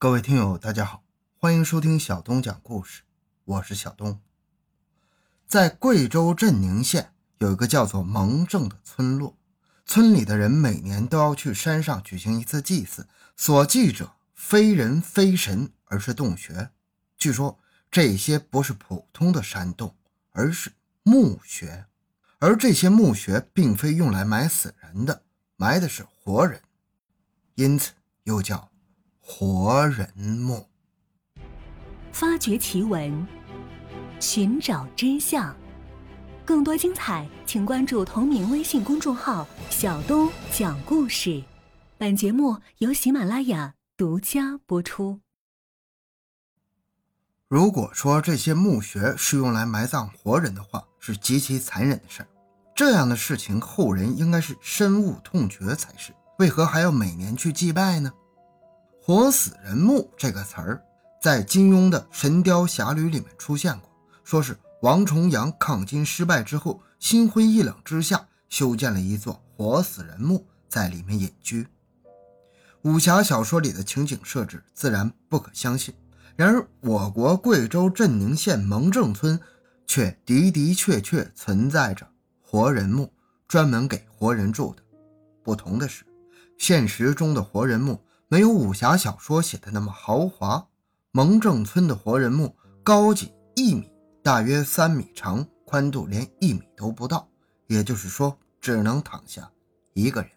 各位听友，大家好，欢迎收听小东讲故事，我是小东。在贵州镇宁县有一个叫做蒙正的村落，村里的人每年都要去山上举行一次祭祀，所祭者非人非神，而是洞穴。据说这些不是普通的山洞，而是墓穴，而这些墓穴并非用来埋死人的，埋的是活人，因此又叫。活人墓，发掘奇闻，寻找真相，更多精彩，请关注同名微信公众号“小东讲故事”。本节目由喜马拉雅独家播出。如果说这些墓穴是用来埋葬活人的话，是极其残忍的事儿。这样的事情，后人应该是深恶痛绝才是。为何还要每年去祭拜呢？活死人墓这个词儿，在金庸的《神雕侠侣》里面出现过，说是王重阳抗金失败之后，心灰意冷之下，修建了一座活死人墓，在里面隐居。武侠小说里的情景设置自然不可相信，然而我国贵州镇宁县蒙正村却的的确确存在着活人墓，专门给活人住的。不同的是，现实中的活人墓。没有武侠小说写的那么豪华。蒙正村的活人墓高仅一米，大约三米长，宽度连一米都不到，也就是说，只能躺下一个人。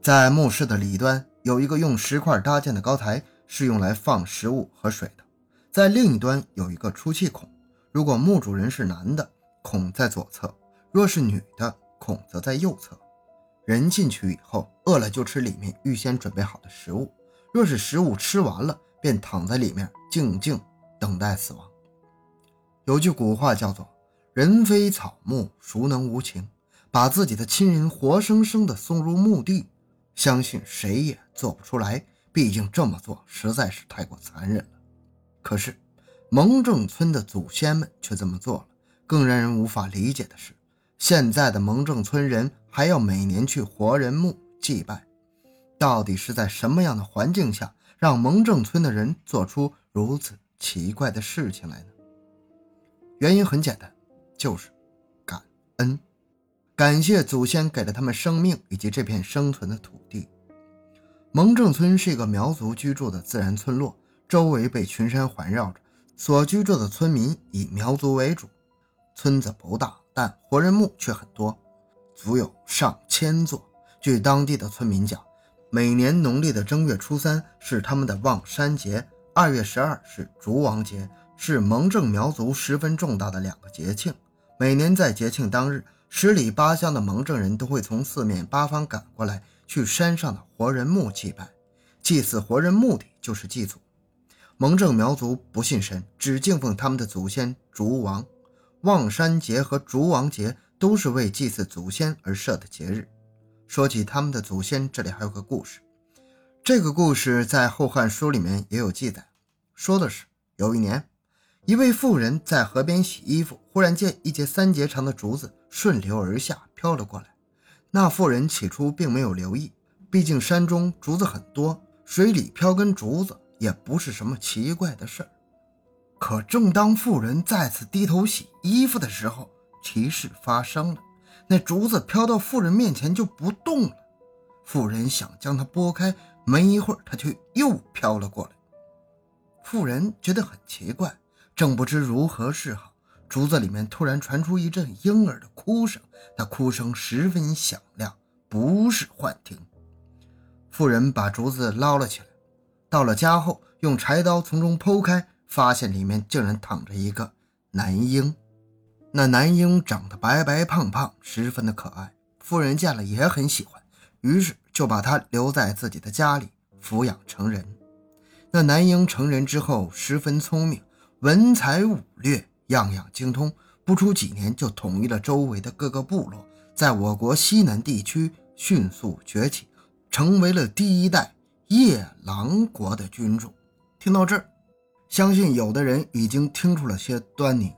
在墓室的里端有一个用石块搭建的高台，是用来放食物和水的。在另一端有一个出气孔，如果墓主人是男的，孔在左侧；若是女的，孔则在右侧。人进去以后，饿了就吃里面预先准备好的食物；若是食物吃完了，便躺在里面静静等待死亡。有句古话叫做“人非草木，孰能无情”，把自己的亲人活生生的送入墓地，相信谁也做不出来。毕竟这么做实在是太过残忍了。可是蒙正村的祖先们却这么做了。更让人无法理解的是。现在的蒙正村人还要每年去活人墓祭拜，到底是在什么样的环境下，让蒙正村的人做出如此奇怪的事情来呢？原因很简单，就是感恩，感谢祖先给了他们生命以及这片生存的土地。蒙正村是一个苗族居住的自然村落，周围被群山环绕着，所居住的村民以苗族为主，村子不大。但活人墓却很多，足有上千座。据当地的村民讲，每年农历的正月初三是他们的望山节，二月十二是烛王节，是蒙正苗族十分重大的两个节庆。每年在节庆当日，十里八乡的蒙正人都会从四面八方赶过来，去山上的活人墓祭拜。祭祀活人目的就是祭祖。蒙正苗族不信神，只敬奉他们的祖先烛王。望山节和烛王节都是为祭祀祖先而设的节日。说起他们的祖先，这里还有个故事。这个故事在《后汉书》里面也有记载，说的是有一年，一位妇人在河边洗衣服，忽然见一截三节长的竹子顺流而下飘了过来。那妇人起初并没有留意，毕竟山中竹子很多，水里飘根竹子也不是什么奇怪的事儿。可正当妇人再次低头洗衣服的时候，奇事发生了。那竹子飘到妇人面前就不动了。妇人想将它拨开，没一会儿，它却又飘了过来。妇人觉得很奇怪，正不知如何是好，竹子里面突然传出一阵婴儿的哭声，那哭声十分响亮，不是幻听。妇人把竹子捞了起来，到了家后，用柴刀从中剖开。发现里面竟然躺着一个男婴，那男婴长得白白胖胖，十分的可爱。夫人见了也很喜欢，于是就把他留在自己的家里抚养成人。那男婴成人之后十分聪明，文才武略样样精通，不出几年就统一了周围的各个部落，在我国西南地区迅速崛起，成为了第一代夜郎国的君主。听到这儿。相信有的人已经听出了些端倪，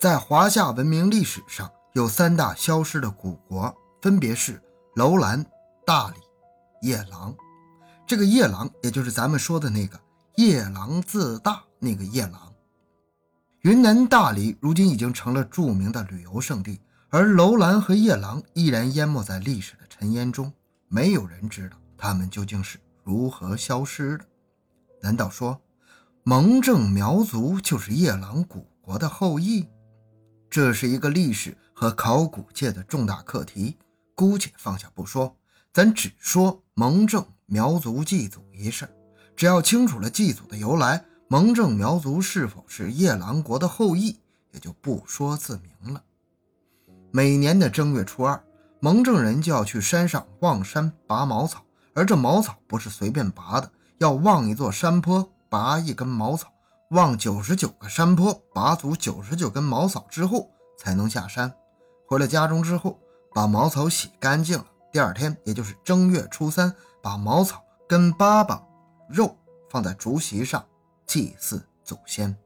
在华夏文明历史上有三大消失的古国，分别是楼兰、大理、夜郎。这个夜郎，也就是咱们说的那个夜郎自大那个夜郎。云南大理如今已经成了著名的旅游胜地，而楼兰和夜郎依然淹没在历史的尘烟中，没有人知道他们究竟是如何消失的。难道说蒙正苗族就是夜郎古国的后裔？这是一个历史和考古界的重大课题，姑且放下不说，咱只说蒙正苗族祭祖一事。只要清楚了祭祖的由来。蒙正苗族是否是夜郎国的后裔，也就不说自明了。每年的正月初二，蒙正人就要去山上望山拔茅草，而这茅草不是随便拔的，要望一座山坡，拔一根茅草，望九十九个山坡，拔足九十九根茅草之后，才能下山。回了家中之后，把茅草洗干净了。第二天，也就是正月初三，把茅草跟粑粑、肉放在竹席上。祭祀祖先，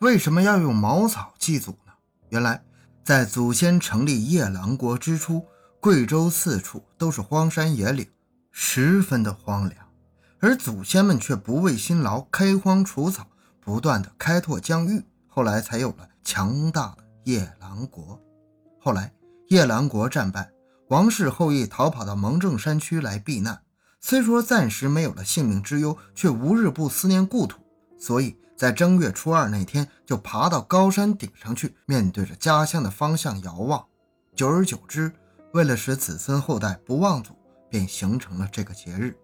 为什么要用茅草祭祖呢？原来，在祖先成立夜郎国之初，贵州四处都是荒山野岭，十分的荒凉，而祖先们却不畏辛劳，开荒除草，不断的开拓疆域，后来才有了强大的夜郎国。后来，夜郎国战败，王室后裔逃跑到蒙正山区来避难，虽说暂时没有了性命之忧，却无日不思念故土。所以在正月初二那天，就爬到高山顶上去，面对着家乡的方向遥望。久而久之，为了使子孙后代不忘祖，便形成了这个节日。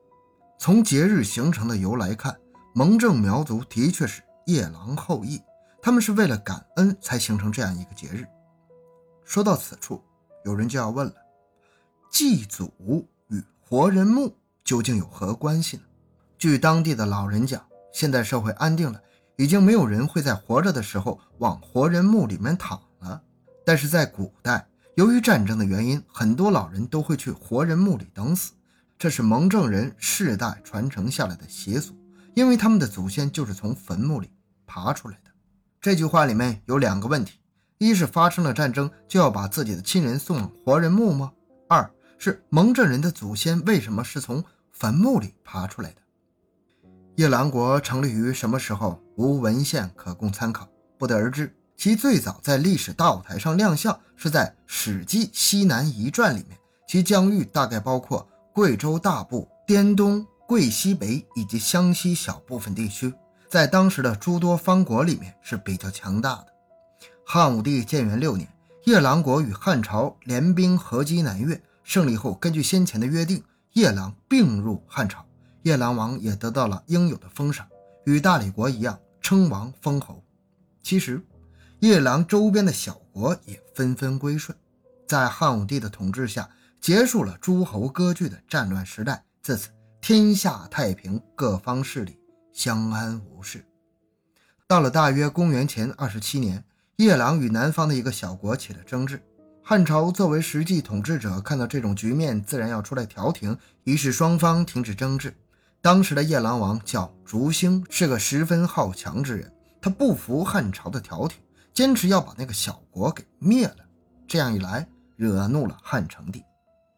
从节日形成的由来看，蒙正苗族的确是夜郎后裔，他们是为了感恩才形成这样一个节日。说到此处，有人就要问了：祭祖与活人墓究竟有何关系呢？据当地的老人讲。现代社会安定了，已经没有人会在活着的时候往活人墓里面躺了。但是在古代，由于战争的原因，很多老人都会去活人墓里等死，这是蒙正人世代传承下来的习俗，因为他们的祖先就是从坟墓里爬出来的。这句话里面有两个问题：一是发生了战争就要把自己的亲人送往活人墓吗？二是蒙正人的祖先为什么是从坟墓里爬出来的？夜郎国成立于什么时候？无文献可供参考，不得而知。其最早在历史大舞台上亮相是在《史记·西南夷传》里面，其疆域大概包括贵州大部、滇东、贵西北以及湘西小部分地区，在当时的诸多方国里面是比较强大的。汉武帝建元六年，夜郎国与汉朝联兵合击南越，胜利后，根据先前的约定，夜郎并入汉朝。夜郎王也得到了应有的封赏，与大理国一样称王封侯。其实，夜郎周边的小国也纷纷归顺，在汉武帝的统治下，结束了诸侯割据的战乱时代。自此，天下太平，各方势力相安无事。到了大约公元前二十七年，夜郎与南方的一个小国起了争执。汉朝作为实际统治者，看到这种局面，自然要出来调停，于是双方停止争执。当时的夜郎王叫烛兴，是个十分好强之人。他不服汉朝的调停，坚持要把那个小国给灭了。这样一来，惹怒了汉成帝。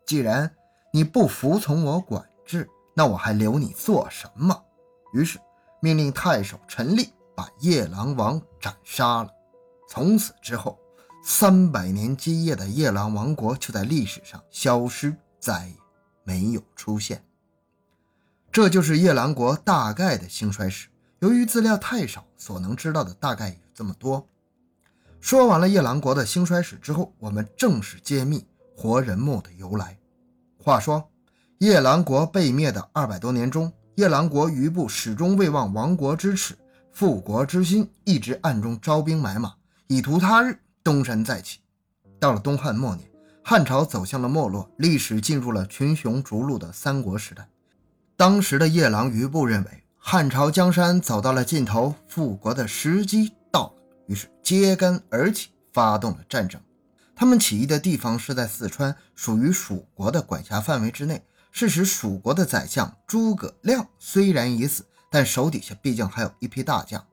既然你不服从我管制，那我还留你做什么？于是命令太守陈立把夜郎王斩杀了。从此之后，三百年基业的夜郎王国就在历史上消失，再也没有出现。这就是夜郎国大概的兴衰史。由于资料太少，所能知道的大概有这么多。说完了夜郎国的兴衰史之后，我们正式揭秘活人墓的由来。话说，夜郎国被灭的二百多年中，夜郎国余部始终未忘亡国之耻、复国之心，一直暗中招兵买马，以图他日东山再起。到了东汉末年，汉朝走向了没落，历史进入了群雄逐鹿的三国时代。当时的夜郎余部认为，汉朝江山走到了尽头，复国的时机到了，于是揭竿而起，发动了战争。他们起义的地方是在四川，属于蜀国的管辖范围之内。是时，蜀国的宰相诸葛亮虽然已死，但手底下毕竟还有一批大将。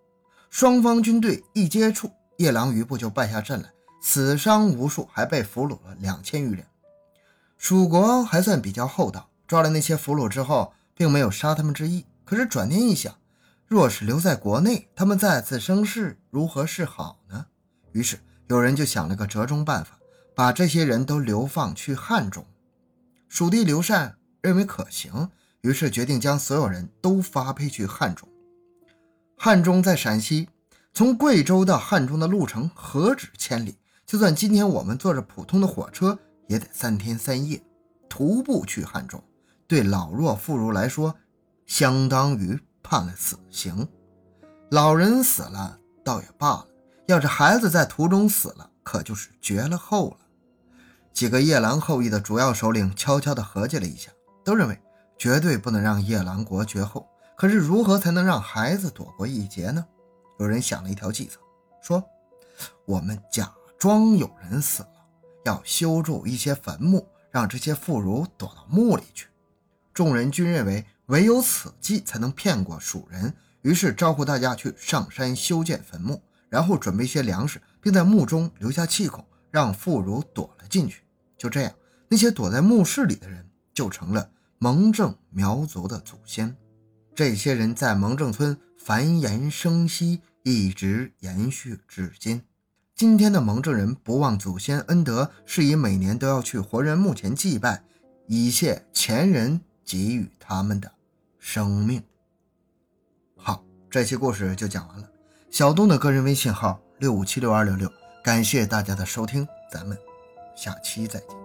双方军队一接触，夜郎余部就败下阵来，死伤无数，还被俘虏了两千余人。蜀国还算比较厚道，抓了那些俘虏之后。并没有杀他们之意。可是转念一想，若是留在国内，他们再次生事，如何是好呢？于是有人就想了个折中办法，把这些人都流放去汉中。蜀地刘禅认为可行，于是决定将所有人都发配去汉中。汉中在陕西，从贵州到汉中的路程何止千里？就算今天我们坐着普通的火车，也得三天三夜。徒步去汉中，对老弱妇孺来说，相当于判了死刑。老人死了倒也罢了，要是孩子在途中死了，可就是绝了后了。几个夜郎后裔的主要首领悄悄地合计了一下，都认为绝对不能让夜郎国绝后。可是如何才能让孩子躲过一劫呢？有人想了一条计策，说：“我们假装有人死了，要修筑一些坟墓。”让这些妇孺躲到墓里去。众人均认为唯有此计才能骗过蜀人，于是招呼大家去上山修建坟墓，然后准备一些粮食，并在墓中留下气孔，让妇孺躲了进去。就这样，那些躲在墓室里的人就成了蒙正苗族的祖先。这些人在蒙正村繁衍生息，一直延续至今。今天的蒙正人不忘祖先恩德，是以每年都要去活人墓前祭拜，以谢前人给予他们的生命。好，这期故事就讲完了。小东的个人微信号六五七六二六六，感谢大家的收听，咱们下期再见。